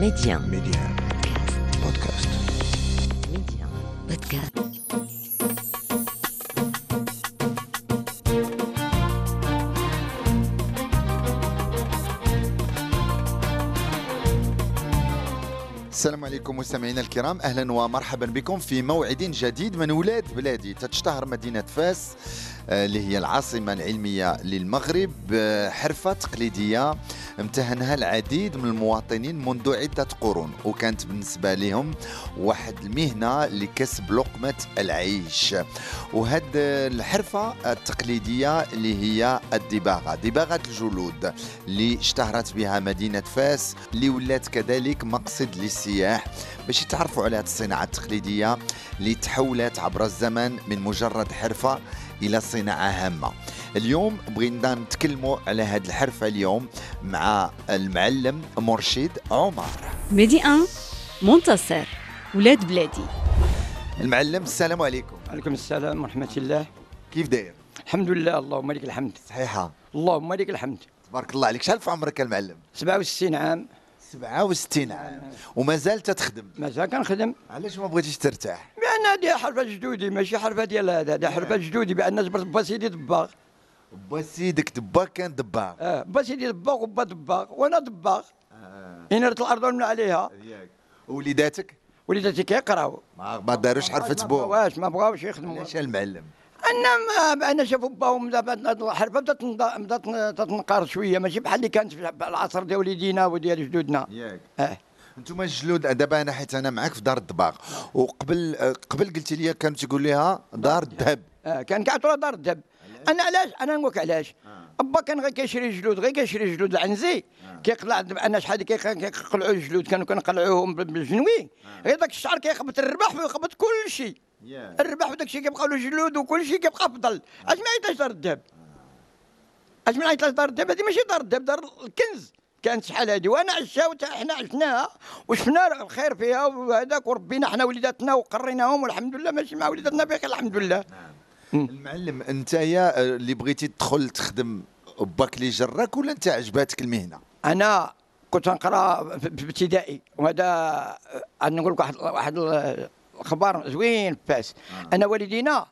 Média. Média. Podcast. Média. Podcast. السلام عليكم مستمعينا الكرام أهلا ومرحبا بكم في موعد جديد من ولاد بلادي تتشتهر مدينة فاس اللي هي العاصمة العلمية للمغرب آه، حرفة تقليدية امتهنها العديد من المواطنين منذ عدة قرون وكانت بالنسبة لهم واحد المهنة لكسب لقمة العيش. وهاد الحرفة التقليدية اللي هي الدباغة دباغة الجلود اللي اشتهرت بها مدينة فاس اللي ولات كذلك مقصد للسياح باش يتعرفوا على هذه الصناعة التقليدية اللي تحولت عبر الزمن من مجرد حرفة إلى صناعة هامة. اليوم بغينا نتكلموا على هذه الحرفه اليوم مع المعلم مرشد عمر. ميدي 1 منتصر ولاد بلادي. المعلم السلام عليكم. عليكم السلام ورحمة الله. كيف داير؟ الحمد لله اللهم لك الحمد. صحيحة. اللهم لك الحمد. تبارك الله عليك. شحال في عمرك المعلم؟ 67 عام. 67 عام. ومازال تتخدم مازال كنخدم. علاش ما بغيتيش ترتاح؟ بأن هذه حرفة جدودي ماشي حرفة ديال هذا. هذا حرفة جدودي بأن جبرت با سيدي دباغ با سيدك دباغ كان دباغ. آه با سيدي دباغ وبا دباغ. وأنا دباغ. أن يرث الأرض ومن عليها. ياك وليداتك؟ وليداتي كيقراو. ما داروش حرفة ما بو ما بغاوش يخدموا. علاش المعلم؟ أنا ما أنا شافوا باهم دابا الحرفه بدات تنقار شوية ماشي بحال اللي كانت في العصر ديال وليدينا وديال جدودنا ياك. أه. أنتم الجلود دابا أنا حيت أنا معاك في دار الدباغ وقبل آه، قبل قلتي لي كانت تقول لها دار الذهب. آه كان كيعطونا دار الذهب. أنا علاش؟ أنا نقول لك علاش با كان غير كيشري جلود غير كيشري جلود العنزي. كيقلع أنا شحال كي- كيقلعوا الجلود كانوا كنقلعوهم بالجنوي. غير داك الشعر كيخبط الرباح ويخبط كل شيء الرباح وداك الشيء كيبقى له جلود وكل شيء كيبقى فضل أش ما عيطاش دار الذهب؟ أش ما عيطاش دار الذهب؟ هذه ماشي دار الذهب دار الكنز. كانت شحال هذه؟ وأنا عشها وتا حنا عشناها وشفنا الخير فيها وهذاك وربينا حنا وليداتنا وقريناهم والحمد لله ماشي مع وليداتنا بخير الحمد لله. المعلم أنت يا آه، اللي بغيتي تدخل تخدم باك اللي جراك ولا أنت عجباتك المهنة؟ أنا كنت نقرأ في ابتدائي وهذا أنا نقول لك واحد واحد الخبر زوين في فاس أنا والدينا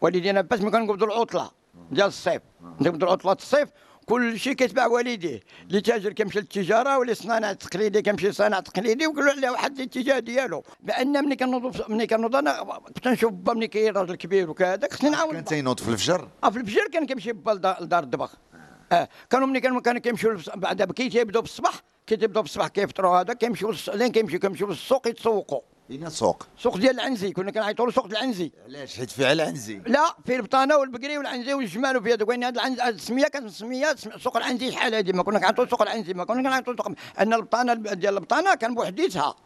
والدينا فاس ملي كنقبضوا العطلة ديال الصيف. نقبضوا العطلة الصيف كل شيء كيتباع والديه. اللي تاجر كيمشي للتجارة واللي صناعه تقليدي كيمشي لصناعه تقليدي وكل على واحد الاتجاه ديالو. بأن ملي كنوض ملي كنوض أنا كنت نشوف با ملي كاين راجل كبير وكذا خصني نعاون كان. تينوض في الفجر؟ آه في الفجر كان كيمشي با لدار لدار الدبغ آه. كانوا ملي كانوا كانوا كيمشيو للص- بعد كي تيبداو بالصباح كي تيبداو بالصباح كيفطروا هذا كيمشيو لين كيمشيو كيمشيو للسوق يتسوقوا. هنا سوق. السوق ديال العنزي كنا كنعيطوا له سوق العنزي. علاش؟ حيت فيها العنزي. لا في البطانة والبقري والعنزي والجمال وفي هذا وين هذا العنزي هذه السمية كانت مسميه سم- سوق العنزي شحال هذه ما كنا كنعيطوا سوق العنزي ما كنا كنعيطوا سوق أن البطانة الب- ديال البطانة كان بوحديتها.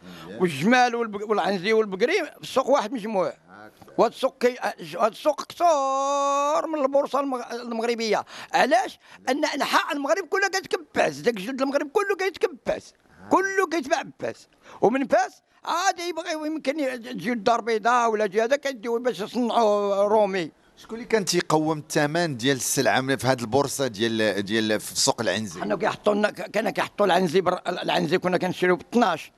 والجمال والعنزي والبقري السوق واحد مجموع. وهذا السوق كي هذا السوق كثر من البورصة المغ- المغربية. علاش؟ أن انحاء المغرب كلها كتكباس داك جلد المغرب كله كيتكباس كله كيتباع بفاس ومن فاس عاد يبغي يمكن تجي الدار بيضاء ولا جي هذا كيديو باش يصنعوا رومي. شكون اللي كان تيقوم الثمن ديال السلعه في هذه البورصة ديال ديال في سوق العنزي؟ حنا كيحطوا لنا كان كيحطوا العنزي بر... العنزي كنا كنشريو ب 12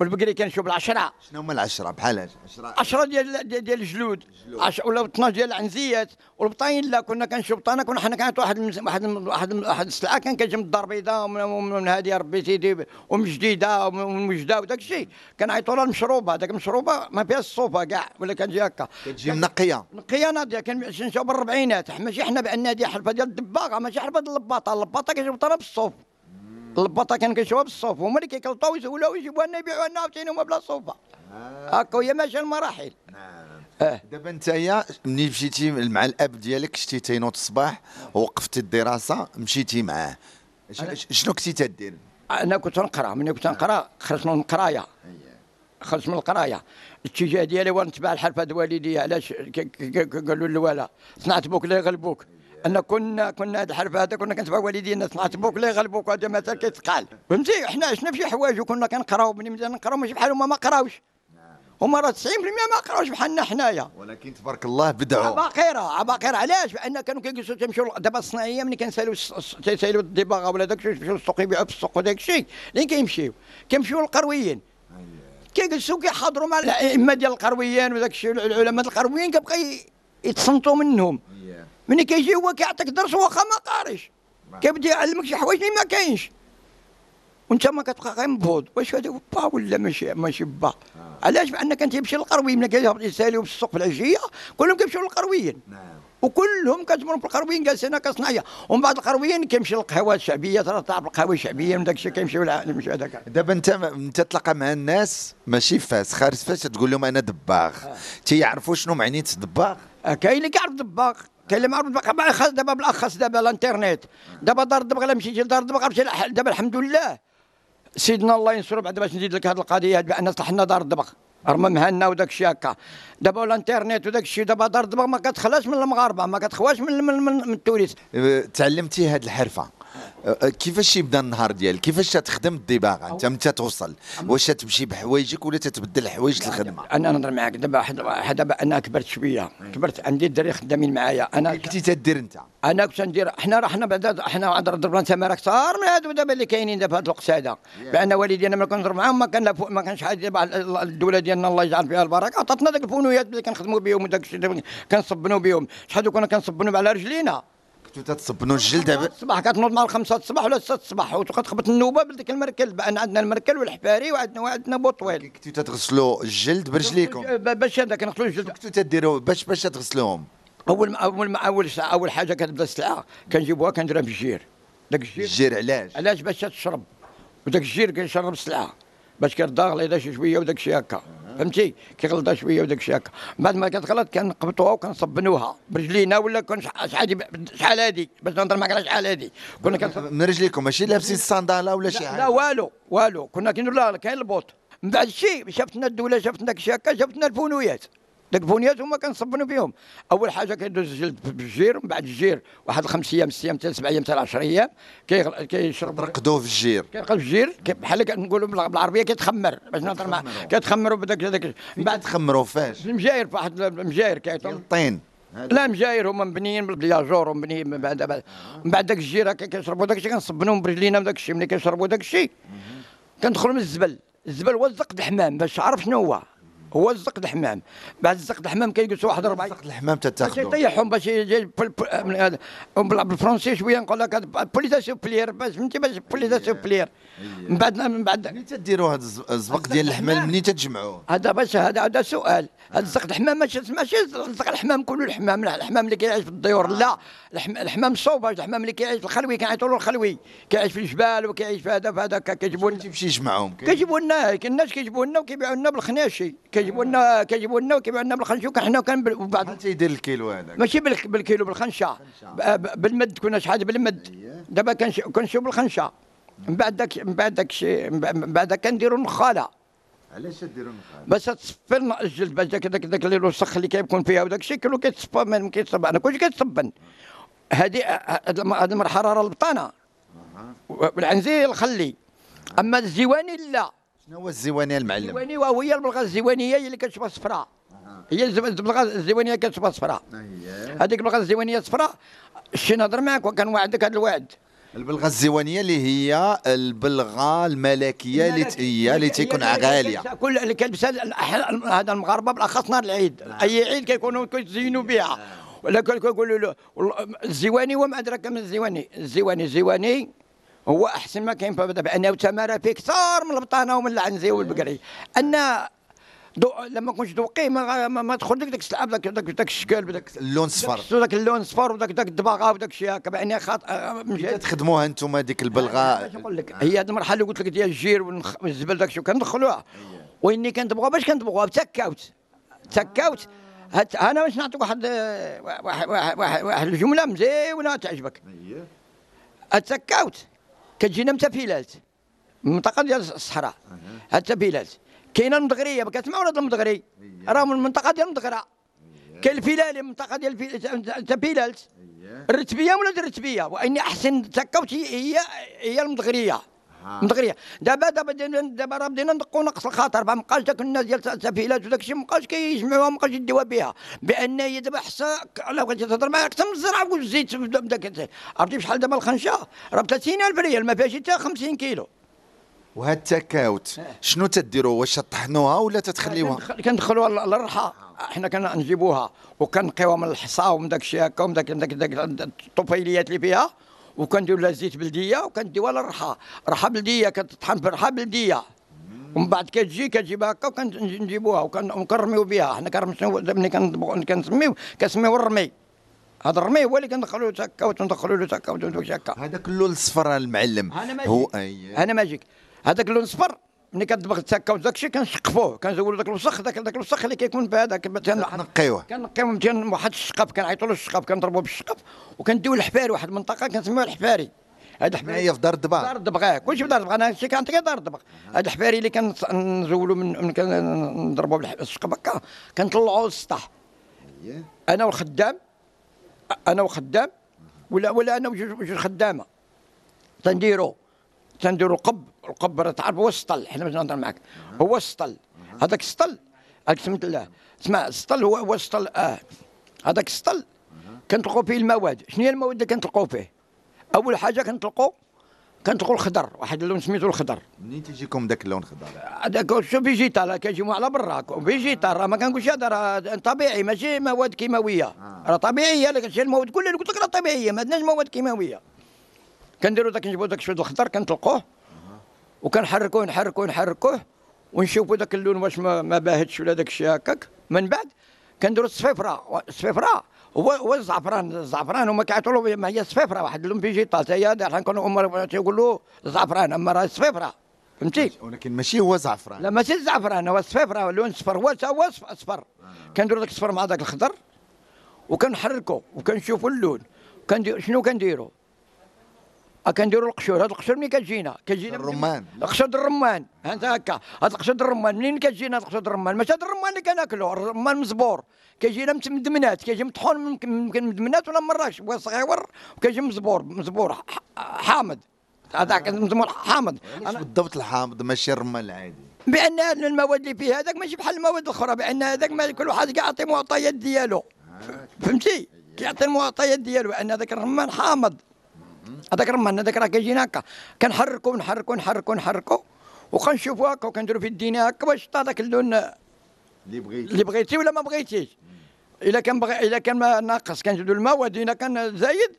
والبقري بال 10 شنو هما العشرة؟ بحال هاد 10 10 ديال ديال, الجلود. عش... ولا 12 ديال العنزيات. والبطاين لا كنا كنشريو بطانه كنا حنا كانت واحد المز... واحد الم- واحد الم- واحد السلعة كان كيجي من الدار البيضاء ومن, ومن هذه ربي سيدي ومن جديدة ومن وجدة وداك الشيء. كنعيطوا لها المشروبة. داك المشروبة ما فيها الصوفه كاع ولا كتجي هكا. كتجي منقيه نقية. ناضية كان نشوف بالربعينات. ماشي حنا بأن هذه حرفة ديال الدباغة ماشي حرفة ديال اللباطه اللباطه كيجيبوا بالصوف. اللباطه كان كيشوفها بالصوف هما اللي كيكلطوا ويسولوا ويجيبوها لنا يبيعوها لنا عاوتاني هما بلا صوفة. هكا وهي ماشية المراحل. آه. دابا نتايا ملي مشيتي مع الاب ديالك شتي تينوض الصباح وقفتي الدراسة مشيتي معاه. شنو كنتي تدير؟ أنا كنت نقرأ ملي كنت نقرأ خرجت من القراية. خرجت من القراية. الاتجاه ديالي وأنا نتبع الحرفة د والدي علاش؟ قالوا للوالا صنعت بوك لا يغلبوك. ان كنا كنا هاد الحرفه هذا كنا كنتبع والدينا صنعت بوك لا يغلبوك هذا مثل كيتقال. فهمتي؟ حنا عشنا في شي حوايج وكنا كنقراو ملي بدينا نقراو ماشي بحال هما ما قراوش. هما راه 90% ما قراوش بحالنا حنايا. ولكن تبارك الله بدعوا. عباقرة عباقرة علاش؟ لأن كانوا كيجلسوا تيمشيو دابا الصناعية ملي كنسالوا تيسالوا الدباغه ولا داك الشيء يمشيو للسوق يبيعوا في السوق وداك الشيء. لين كيمشيو. كيمشيو للقرويين. كيجلسوا كيحاضروا مع الأئمة ديال القرويين وداك الشيء العلماء القرويين كيبقى يتصنتوا منهم. ملي كيجي هو كيعطيك درس واخا ما قاريش. كيبدا يعلمك شي حوايج اللي ما كاينش. وانت ما كتبقى غير مبهوض واش هذا با ولا ماشي ماشي با علاش؟ بان كان تيمشي للقروي ملي كيهبط يساليو في السوق في العشيه كلهم كيمشيو للقرويين. وكلهم كتمروا في القرويين جالسين هكا صناعيه ومن بعد القرويين كيمشي للقهوة الشعبية ترى تعرف القهوة الشعبية من داك الشيء كيمشيو يمشيو هذاك. دابا انت انت تلقى مع الناس ماشي فاس خارج فاس تقول لهم أنا دباغ. تيعرفوا شنو معنيه دباغ؟ آه، كاين اللي كيعرف دباغ. كاين اللي ما عرف دباغ. بالاخص دابا بالأخص دابا الإنترنت. دابا دار الدباغ لا مشيتي لدار لح- دابا الحمد لله. سيدنا الله ينصرو بعد باش نزيد لك هذه القضية بأن صلحنا دار الدباغ. رغم مهنا وداك الشيء هكا. دابا الانترنت وداك الشيء دابا دار الدباغ ما كتخلاش من المغاربة ما كتخواش من من, من, من ال touristes آه، تعلمتي هذه الحرفة. أه، أه، كيفاش يبدا النهار ديالك؟ كيفاش تخدم الدباغه انت متى توصل واش تمشي بحوايجك ولا تتبدل حوايج الخدمة؟ أنا نهضر معاك. دابا دابا أنا كبرت شوية. كبرت عندي الدراري خدامين معايا. أنا كنتي تدير أنت؟ أنا كنت ندير حنا راه حنا بعدا حنا عاد ضربنا تماره كثار من هادو دابا اللي كاينين دابا في هذا الوقت هذا بأن والدينا ملي كنضرب معاهم ما كان ما كانش حاجة دابا ال- الدولة ديالنا الله يجعل فيها البركة. عطاتنا داك الفونويات اللي كنخدموا بهم وداك الشيء كنصبنوا بهم شحال كنا كنصبنوا على رجلينا. كنتو تتصبنوا الجلد دابا؟ الصباح كتنوض مع الخمسة الصباح ولا الستة الصباح وتخبط النوبة بديك المركل. بأن عندنا المركل والحفاري وعندنا وعندنا بوطويل. كنتو تغسلوا الجلد برجليكم؟ باش هذا كنغسلوا الجلد. كنتو تديروا باش باش تغسلوهم؟ أول ما أول ما أول ساعة أول حاجة كتبدا السلعه كنجيبوها كنديرها في الجير. داك الجير الجير علاش؟ علاش باش تشرب؟ وداك الجير كيشرب السلعه باش كيرضى غليظه شي شوية وداك الشيء هكا. فهمتي؟ كيغلظها شوية وداك الشيء هكا. بعد ما كتغلظ كنقبطوها وكنصبنوها برجلينا ولا كون شح- شحال شحال هادي؟ باش نهضر معك على شحال هادي. كنا كنصب من رجليكم؟ ماشي لابسين الصنداله ولا شي حاجة؟ لا والو والو. كنا كنديروا لا كاين البوط. من بعد الشيء شافتنا الدولة شافتنا الشيء هكا شافتنا الفونويات داك الفونيات هما كنصبنوا بهم أول حاجة كيدوز الجلد بالجير من بعد الجير واحد الخمس أيام ست أيام حتى سبع أيام حتى 10 أيام كيشرب رقدوه في الجير. كيلقى في الجير بحال كنقولوا بالع- بالعربية كيتخمر. باش نهضر مع كيتخمروا بداك هذاك من بعد تخمروا فاش؟ المجاير في واحد المجاير كيعيطوا الطين لا مجاير هما مبنيين بالبياجور ومبنيين من بعد من بعد داك الجير كيشربوا داك الشيء كنصبنوهم برجلينا من داك الشيء ملي كيشربوا داك الشيء. كندخلوا من الزبل. الزبل هو الزق الحمام باش تعرف شنو هو. هو الزق الحمام. بعد الزق الحمام كيجلسوا واحد ربع سقط الحمام باش تتاخذوا يطيحهم باش يجي بالفرنسي شوية نقول لك بوليزاسيون بليير باش فهمتي باش بوليزاسيون بليير من بعد من بعد منين تديروا هذا الز- الزبق ديال الحمام؟ منين تتجمعوه هذا باش هذا هذا سؤال. هذا الزق الحمام ماشي ماشي الزق الحمام كله الحمام. لا الحمام اللي كيعيش في الديور لا. الحم- الحمام الصوباج الحمام اللي كيعيش في الخلوي كيعيطوا له الخلوي. كيعيش في الجبال وكيعيش في هذا في هذا كيجيبوا لنا كيجيبوا لنا الناس كيجيبوا لنا وكيبيعوا لنا بالخناشي. كيجيبوا لنا كيجيبوا لنا وكيبيعوا لنا بالخنشي وحنا كان وبعد شحال تيدير الكيلو هذاك؟ ماشي بالك- بالكيلو بالخنشه بالمد كنا شحال بالمد. دابا كنش- كنشوف بالخنشه من بعد داك من بعد داك الشيء من بعد- كنديروا النخاله علاش تديروا النخال باش الم- الجلد باش داك داك داك الوسخ اللي كيكون فيها وداك الشيء كله كيتصفى ما كيتصب أنا كلشي كيتصبن هذه هذه راه البطانه والعنزي الخلي. أما الزيواني لا. شنو هو الزيوانيه المعلم؟ الزيواني وهي البلغه الزيوانيه هي اللي كتشبه صفراء هي البلغه الزيوانيه كتشبه صفراء هذيك البلغه الزيوانيه صفراء شي نهضر معك وكنوعدك هذا الوعد. البلغه الزيوانيه اللي هي البلغة الملكية اللي هي اللي تيكون غاليه كل اللي الأح- هذا المغاربة بالأخص نهار العيد. أي عيد كيكونوا كيزينوا بها. ولا كي- كيقولوا له والله الزيواني وما أدراك ما الزيواني الزيواني الزيواني هو أحسن ما كاين في- بانه تماره فيه كثار من البطانة ومن العنزي والبقري. أن دو لما كنتش دوقيه ما, ما, ما تدخل لك داك السلعة بداك داك داك الشكل بداك اللون الصفر ذاك اللون الصفر وداك داك الدباغة وداك الشيء هكا. بأني خاط آه، جهه تخدموها أنتم هذيك البلغه نقول لك؟ هي هذه المرحلة اللي قلت لك ديال الجير والزبل داك الشيء كندخلوها. وإني كنتبغوها باش كنتبغوها؟ تكاوت تكاوت هات أنا باش نعطيك واحد آه، واحد واحد, واحد, واحد الجملة مزيونة تعجبك. التكاوت كتجينا من تفيلات من المنطقة ديال الصحراء. هاد التفيلات كاينة المدغرية كتسمعوا ولاد المدغري. راه من المنطقة ديال المدغرة. كاين الفيلالي من المنطقة ديال تفيلات الرتبية ولا الرتبية؟ وإني أحسن تكاوت هي هي هي المدغرية. مدغريه دابا دابا دابا راه بدينا ندقوا نقص الخطر ما بقاش داك الناس ديال السفيلات وداك الشيء ما بقاش كيجمعوها ما بقاش يديوها بها. بأن هي دابا حسا على بغيتي تهضر معاك أكثر من الزرعة والزيت عرفتي شحال دابا الخنشة؟ راه ب 30000 ريال ما فيهاش حتى 50 كيلو. وهاد التكاوت. شنو تديروا؟ واش تطحنوها ولا تتخليوها؟ كندخل- كندخلوها لل- للرحى. حنا كنجيبوها وكنقيوها من الحصى ومن داك الشيء هكا ومن داك الطفيليات اللي فيها. وكنديروا لها زيت بلدية وكنديوها للرحى رحى. بلدية كتطحن في رحى بلدية. ومن بعد كتجي كتجيبها هكا وكنجيبوها وكنرميو بها حنا كنرميو ملي كنسميو كنسميو الرمي. هذا الرمي هو اللي كندخلوه هكا وندخلوا له هكا وداك هكا هذا كله الصفر المعلم. هو. أنا ماجيك. هذاك اللون صفر ملي كتبغي تسكا وداك الشيء كنشقفوه كنزولوا داك الوسخ داك داك الوسخ اللي كيكون في هذاك مثلا نقيوه كنقيو مثلا واحد الشقف كنعيطوا له الشقف كنضربوه بالشقف وكنديو الحفاري واحد المنطقة كنسميوها الحفاري. هذا الحفاري هي في دار الدباغ. دار الدبغاء كلشي في دار الدبغاء أنا هادشي كانت غير دار الدبغ. هذا الحفاري اللي كنزولوا من كنضربوا بالشقف هكا كنطلعوا للسطح. أنا والخدام أنا وخدام ولا ولا أنا وجوج خدامة. تنديرو. تنديرو القب القب راه تعرف هو السطل حنا باش نهضر معاك. هو السطل هذاك السطل سميت الله. اسمع السطل هو هو السطل آه. هذاك السطل كنطلقوا فيه المواد. شنو هي المواد اللي كنطلقوا فيه؟ أول حاجة كنطلقوا كنطلقوا الخضر واحد اللون سميتو الخضر. منين تيجيكم ذاك اللون خضر هذاك شو végétal كيجيو على برا végétal. راه ما كنقولش هذا راه طبيعي ماشي مواد كيماوية. راه طبيعية لك الشيء المواد كلها اللي قلت لك راه طبيعية ما عندناش مواد كيماوية. كنديروا داك نجيبوا داك الشويه الخضر كنطلقوه وكنحركوه نحركوه نحركوه ونشوفوا داك اللون واش ما, ما باهتش ولا داك الشيء هكاك. من بعد كنديروا الصفيفرة الصفيفرة هو هو الزعفران الزعفران هما كيعطوا ما هي الصفيفرة واحد اللون végétal حتى هي حنا هما تيقولوا الزعفران أما راه الصفيفرة فهمتي؟ ولكن ماشي هو زعفران. لا ماشي الزعفران هو الصفيفرة اللون الصفر هو هو الصف- الصفر. كنديروا داك الصفر مع داك الخضر وكنحركوا وكنشوفوا اللون. كندير شنو كنديروا آه، كنديروا القشور. هذا القشور ملي كتجينا؟ كتجينا من- الرمان. قشور الرمان. انت هكا. هذا القشور الرمان. منين كتجينا هذا قشور الرمان؟ ماشي هذا الرمان اللي كناكلو. الرمان مزبور كيجينا مت- مدمنات كيجي مطحون ممكن مدمنات ولا مراكش بغا صغيور وكيجي مزبور مزبور حامض. هذاك مزبور حامض. بالضبط الحامض ماشي الرمان العادي. بأن المواد اللي فيه هذاك ماشي بحال المواد الأخرى. بأن هذاك ما كل واحد كيعطي معطيات ديالو. فهمتي؟ كيعطي المعطيات ديالو. ان هذاك الرمان حامض. هذاك الرمان هذاك راه كيجينا هكا كنحركو نحركو نحركو نحركو وكنشوفو هكا وكنديرو في يدينا هكا باش يطلع داك اللون اللي بغيت اللي بغيتي ولا ما بغيتيش؟ إلا كان بغي إلا كان ما ناقص كنزيدو المواد. إلا كان زايد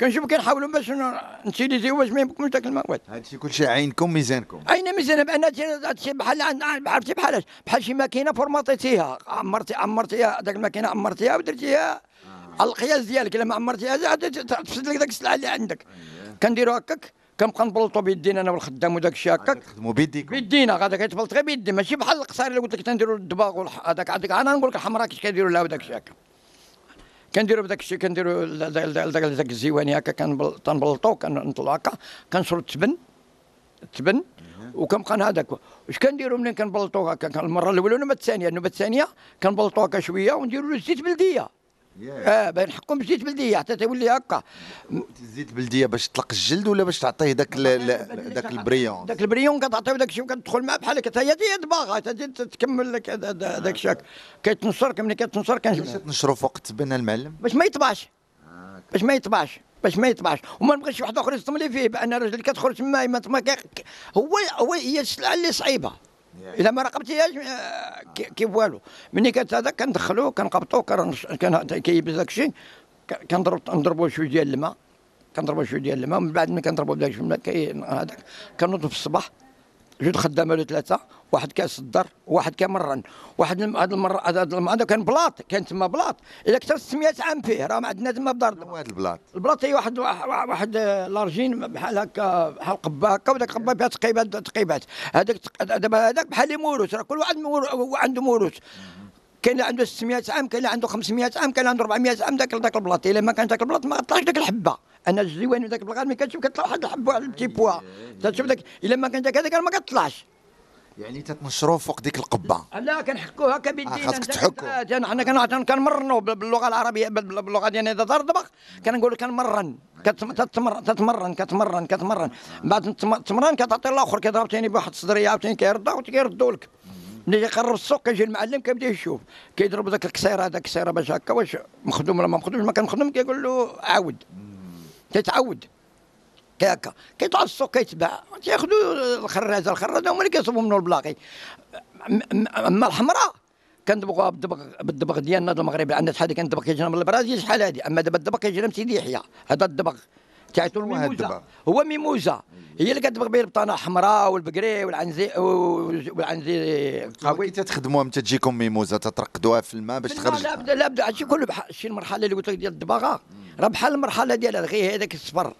كنشوف كنحاولوا باش نتيليزيو باش ما يبقوش داك المواد. هادشي كلشي عينكم ميزانكم. أين ميزانه بأن هادشي بحال عرفتي بحالاش بحال شي ماكينة فورماطيتيها عمرتي عمرتيها داك الماكينة عمرتيها ودرتيها. على القياس ديالك إلا ما عمرتيها تفسد لك داك السلعة اللي عندك. كنديروا هكاك كنبقى نبلطو بيدينا أنا والخدام وداك الشيء هكاك. تخدموا بيديكم. بيدينا غادا كيتبلط غير بيدي ماشي بحال القصاري اللي قلت لك تنديروا الدباغ هذاك عندك أنا نقول لك الحمراء كيش كيديروا لها وداك الشيء هكا. كنديروا بداك الشيء كنديروا ال- داك الزيواني هكا كنبل- تنبلطو كنطلعو هكا كنشرو التبن التبن وكنبقى هذاك. واش كنديروا ملي كنبلطو هكا؟ كان المرة الأولى والنوبه الثانية؟ النوبه الثانية كنبلطو هكا شوية ونديروا له زيت بلدية. آه باين نحكم بزيت بلدية حتى تولي هكا. الزيت بلدية باش تطلق الجلد ولا باش تعطيه داك داك ال brillant؟ داك ال brillant كتعطيو داك الشيء وكتدخل معاه بحال هكا. هي هي دباغه تزيد تكمل لك داك الشيء. كيتنشر ملي كيتنشر كنجبد تنشروا فوق التبن المعلم؟ باش ما يطبعش. باش ما يطبعش. باش ما يطبعش. وما نبغيش واحد آخر يصدم لي فيه بأن الراجل اللي كتخرج تما ما ما هو هو هي السلعة اللي صعيبة. الا ما راقبتيهاش كي- كيف والو؟ ملي كانت هذا كندخلوه كنقبطوه كنرش- كان كيلبس داك الشيء ك- كنضرب نضربوه شوية ديال الماء كنضربوا شوية ديال الماء ومن بعد ملي شوية الماء كي هذاك كنوض في الصباح جوج خدامة ولا ثلاثة واحد كاس الدر وواحد كمرن واحد الم- هذا المره هذا الم- هذا كان بلاط كان تما بلاط. إلا كثر 600 عام فيه راه ما عندنا تما بدار هذا البلاط. البلاط هي واحد واحد, واحد لارجين بحال هكا بحال قبه هكا وداك القبه فيها تقيبات تقيبات. هذاك دابا هذاك بحال موروث راه كل واحد عنده موروث. كاين اللي عنده 600 عام كاين اللي عنده 500 عام كاين اللي عنده 400 عام داك داك البلاط. إلا ما كان داك البلاط ما طلعش داك الحبة. أنا الزوين وداك البلاط ملي كتشوف كطلع واحد الحبة واحد البتي بوا تشوف داك إلا ما كان داك هذاك ما كطلعش. يعني تتنشروه فوق ديك القبة. لا كنحكوها هكا آه، خاصك تحكوا. حنا كن كنمرنوا بال- باللغة العربية بال- بال- باللغة ديالنا اذا دار دبخ كنقول كنمرن كتم- تتمر- تتمرن كتمرن كتمرن. من بعد تمرن كتعطي الآخر كيضرب ثاني بواحد الصدرية عاوتاني كيردها وكيردوا لك. ملي يقرب السوق كيجي المعلم كيبدأ يشوف. كيضرب ذاك الكسير هذاك الكسيره باش هكا واش مخدوم ولا ما مخدومش. ما كان مخدوم كيقول له عاود. كيتعود كي هكا كيطلع السوق كيتباع تياخذوا الخرازه الخرازه هما اللي كيصوبوا منه البلاقي اما الحمراء كندبغوها بالدبغ بالدبغ ديالنا المغرب عندنا شحال كان الدبغ كيجينا من البرازيل شحال هادي اما دابا الدبغ كيجينا من سيدي يحيى هذا الدبغ تاعتو الميموزه؟ هو ميموزه هي اللي كتدبغ به البطانه الحمراء والبقري والعنزي والعنزي قوي كي تخدموها متى تجيكم ميموزه تترقدوها في الماء باش لا تخرج لا بدا لا بدا هادشي كله بحال شي المرحله اللي قلت لك ديال الدباغه راه بحال المرحله ديال غير هذاك الصفر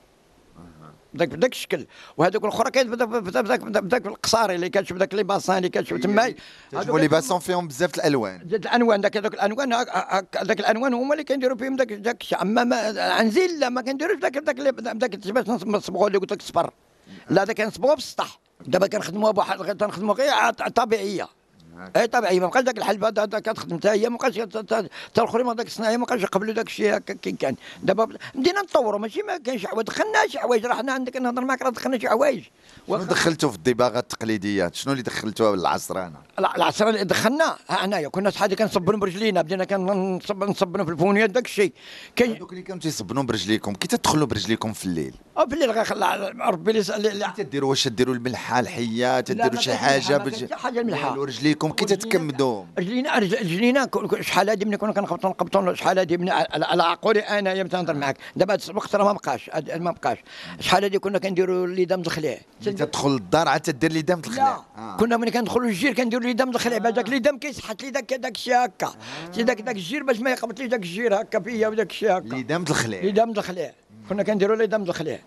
بداك بداك الشكل. وهذوك الأخرى بدا بداك بداك القصاري اللي كتشوف داك لي باسان اللي كتشوف تماي تجبوا لي باسون فيهم بزاف الألوان. زاد الانوان ذاك ذاك الانوان هاك- هاك- ذاك الانوان هما اللي كنديروا فيهم ذاك الشيء. أما ما عنزيل لا ما كنديروش ذاك اللي- ذاك باش نصبغوا اللي قلت لك الصفر لا ذاك كنصبغوه بالسطح دابا كنخدموها بواحد كنخدموا غير طبيعية. اي طبيعيه ما بقاش ذاك الحلبه كتخدم حتى هي ما بقاش تا الاخرين ما ذاك الصناعيه ما بقاش يقبلوا ذاك الشيء هكا كي كان. دابا بدينا نطوروا ماشي ما كاينش حوايج دخلنا شي حوايج راه حنا عندك نهضر معك راه دخلنا شي حوايج شنو دخلتوا في الدباغه التقليديات؟ شنو اللي دخلتوها للعصرانه لا العصر اللي دخلنا هنايا كنا شحال كنصبنوا برجلينا بدينا كنصب نصبنوا في الفونيات داك الشيء. كاين هذوك اللي كانوا تيصبنوا برجليكم كي تدخلوا برجليكم في الليل؟ أو في الليل غيخلى ربي اللي تديروا واش تديروا الملحة الحية تديروا شي كاينش حاجة ملحة، ما رجليكم كي تتكمدوا. رجلينا رجل- رجلينا شحال هادي ملي كنا كنخبطوا نقبطوا شحال هادي من على عقولي أنا يا تنهضر معاك. دابا هاد الوقت راه ما بقاش. ما بقاش. شحال هادي كنا كنديروا الليدام الخليع ملي تدخل للدار عاد تدير ليدام آه. كنا ملي كندخلوا للجير كنديروا ليدام الخليع باش داك ليدام كيسحت لي داك داك الشيء هكا. شي داك الجير باش ما يقبطليش داك الجير هكا فيا وداك الشيء هكا. ليدام الخليع ليدام الخليع كنا كنديروا ليدام الخليع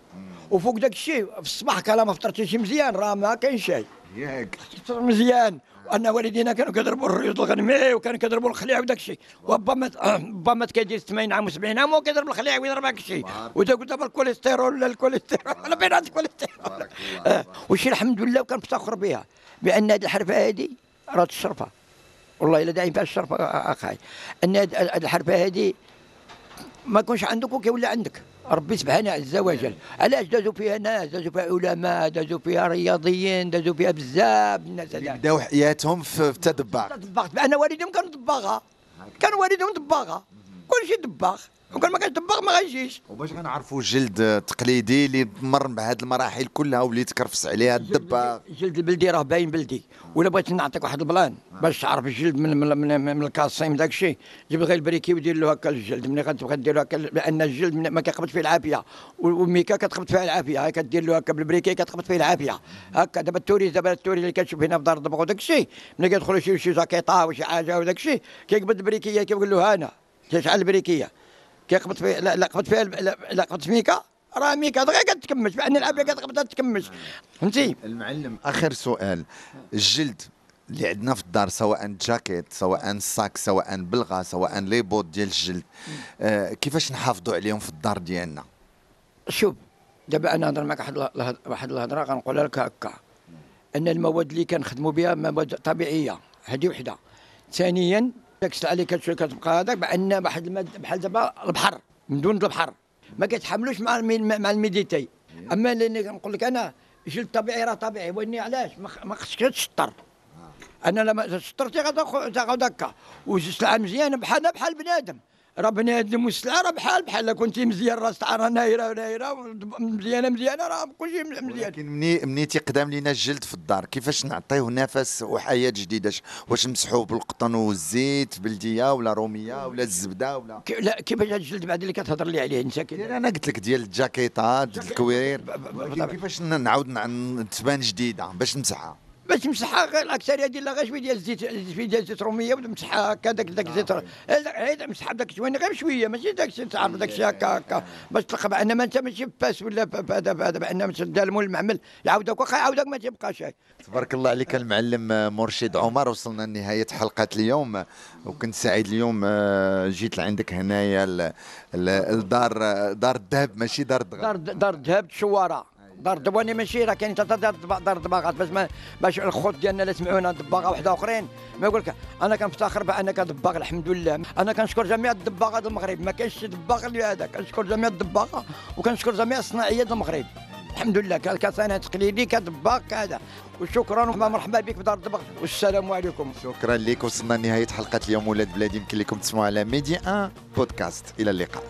وفوق داك الشيء في الصباح كلا ما فطرتيش مزيان راه ما كاين شيء. ياك. مزيان. وان والدينا كانوا كيضربوا الريوض الغنمي وكانوا كيضربوا الخليع وداك الشيء. با مات كيدير 80 عام و70 عام وهو كيضرب الخليع ويضرب هاك الشيء. وداك دابا الكوليسترول الكوليسترول ولا بين هاد الكوليسترول آه، والشيء الحمد لله وكنفتخر بها. بأن هذه الحرفة هذه راه تشرفها والله إلا داعي فيها الشرف أخاي. أن هاد الحرفة هذه ما كونش عندك وكيولي عندك. ربي سبحانه عز وجل. علاش دازوا فيها ناس دازوا فيها علماء دازوا فيها رياضيين دازوا فيها بزاف الناس بداو حياتهم في طباخ أنا والدهم كانوا طباغه كانوا والدهم طباغه كل شيء طباخ وكان ما كانش طباغ ما غيجيش وباش غنعرفوا جلد تقليدي اللي مر بهذه المراحل كلها واللي تكرفس عليها الدباغ الجلد البلدي راه باين بلدي. ولا بغيت نعطيك واحد البلان باش تعرف الجلد من من من, من الكاسيم داك الشيء. جيب غير ال briquet ودير له هكا الجلد. ملي غتبغي دير له هكا؟ لأن الجلد ما كيقبض فيه العافية. والميكا كتقبض فيها العافية. كدير له هكا بال briquet كتقبض فيه العافية. هكا دابا ال touristes دابا ال touriste اللي كتشوف هنا في دار الدبغ وداك الشيء. ملي كيدخلوا شي شي جاكيطه وشي حاجة وداك الشيء. كيقبض البريكية كيقول له هانا. كيشعل البريكية. كيقبض فيها لا لا قبض فيها لا لا قبض في ميكا؟ راه ميكا دغيا كتكمش. بأن العافيه كتقبض تكمش. فهمتي؟ المعلم. آخر سؤال. الجلد اللي عندنا في الدار سواء جاكيت سواء ال sac سواء بلغة سواء les bottes ديال الجلد آه كيفاش نحافظوا عليهم في الدار ديالنا؟ شوف دابا أنا نهضر معك واحد واحد الهضرة غنقولها لك هكا. أن المواد اللي كنخدموا بها مواد طبيعية. هذه وحدة. ثانيا داك السلعه اللي كتشوف كتبقى هذاك بان واحد بحال دابا البحر من دون البحر ما كيتحملوش مع مع الميديتي. أما اللي كنقول لك أنا الجلد الطبيعي راه طبيعي وإني علاش؟ ما خصكش تشطر. أنا لما شطرتي غتاخذ هكا والسلعه مزيانه بحال بحال بنادم. راه بنادم والسلعه راه بحال بحال كنتي مزيان راه السلعه راه نايرة نايرة مزيانة مزيانة راه كلشي مزيان لكن مني مني تيقدم لينا الجلد في الدار كيفاش نعطيه نفس وحياة جديدة؟ واش نمسحوه بالقطن والزيت بلديه ولا روميه ولا الزبدة ولا؟ كي- لا كيفاش هاد الجلد بعد اللي كتهضر لي عليه؟ انت كده. أنا قلت لك ديال الجاكيطات ديال ال cuir. ولكن. كيفاش نعاود نع- تبان جديدة باش نمسحها؟ باش تمسحها غير الأكثرية ديال غير شوية ديال الزيت شوية ديال الزيت روميه وتمسحها هكا داك داك الزيت هذا مسحها بداك شوية غير شوية ماشي داك الشيء تعرف داك الشيء هكا هكا. باش تلقى بأن ما أنت ماشي باس ولا هذا هذا بأن ما المول المعمل يعاودك واخا يعاودك ما تيبقى شيء. تبارك الله عليك المعلم آه، مرشد عمر وصلنا لنهاية حلقة اليوم. وكنت سعيد اليوم آه، جيت لعندك هنايا ل- ل- لدار آه، دار الذهب ماشي دار دار دار الذهب الشواره دار الدبواني ماشي راه كاين ثلاثة دار دار الدباغات باش باش الخوت ديالنا اللي سمعونا دباغة وحدة أخرين ما يقول لك أنا كنفتخر بأنك دباغ الحمد لله أنا كنشكر جميع الدباغات المغرب. ما كاينش دباغ اللي هذا. كنشكر جميع الدباغة وكنشكر جميع الصناعيات المغرب. الحمد لله ك- كصناعه تقليدي كدباغ كذا وشكرا ومرحبا بك بدار الدباغ. والسلام عليكم. شكرا لك وصلنا لنهايه حلقة اليوم ولاد بلادي. يمكن لكم تسمعوا على ميديا 1 بودكاست. إلى اللقاء.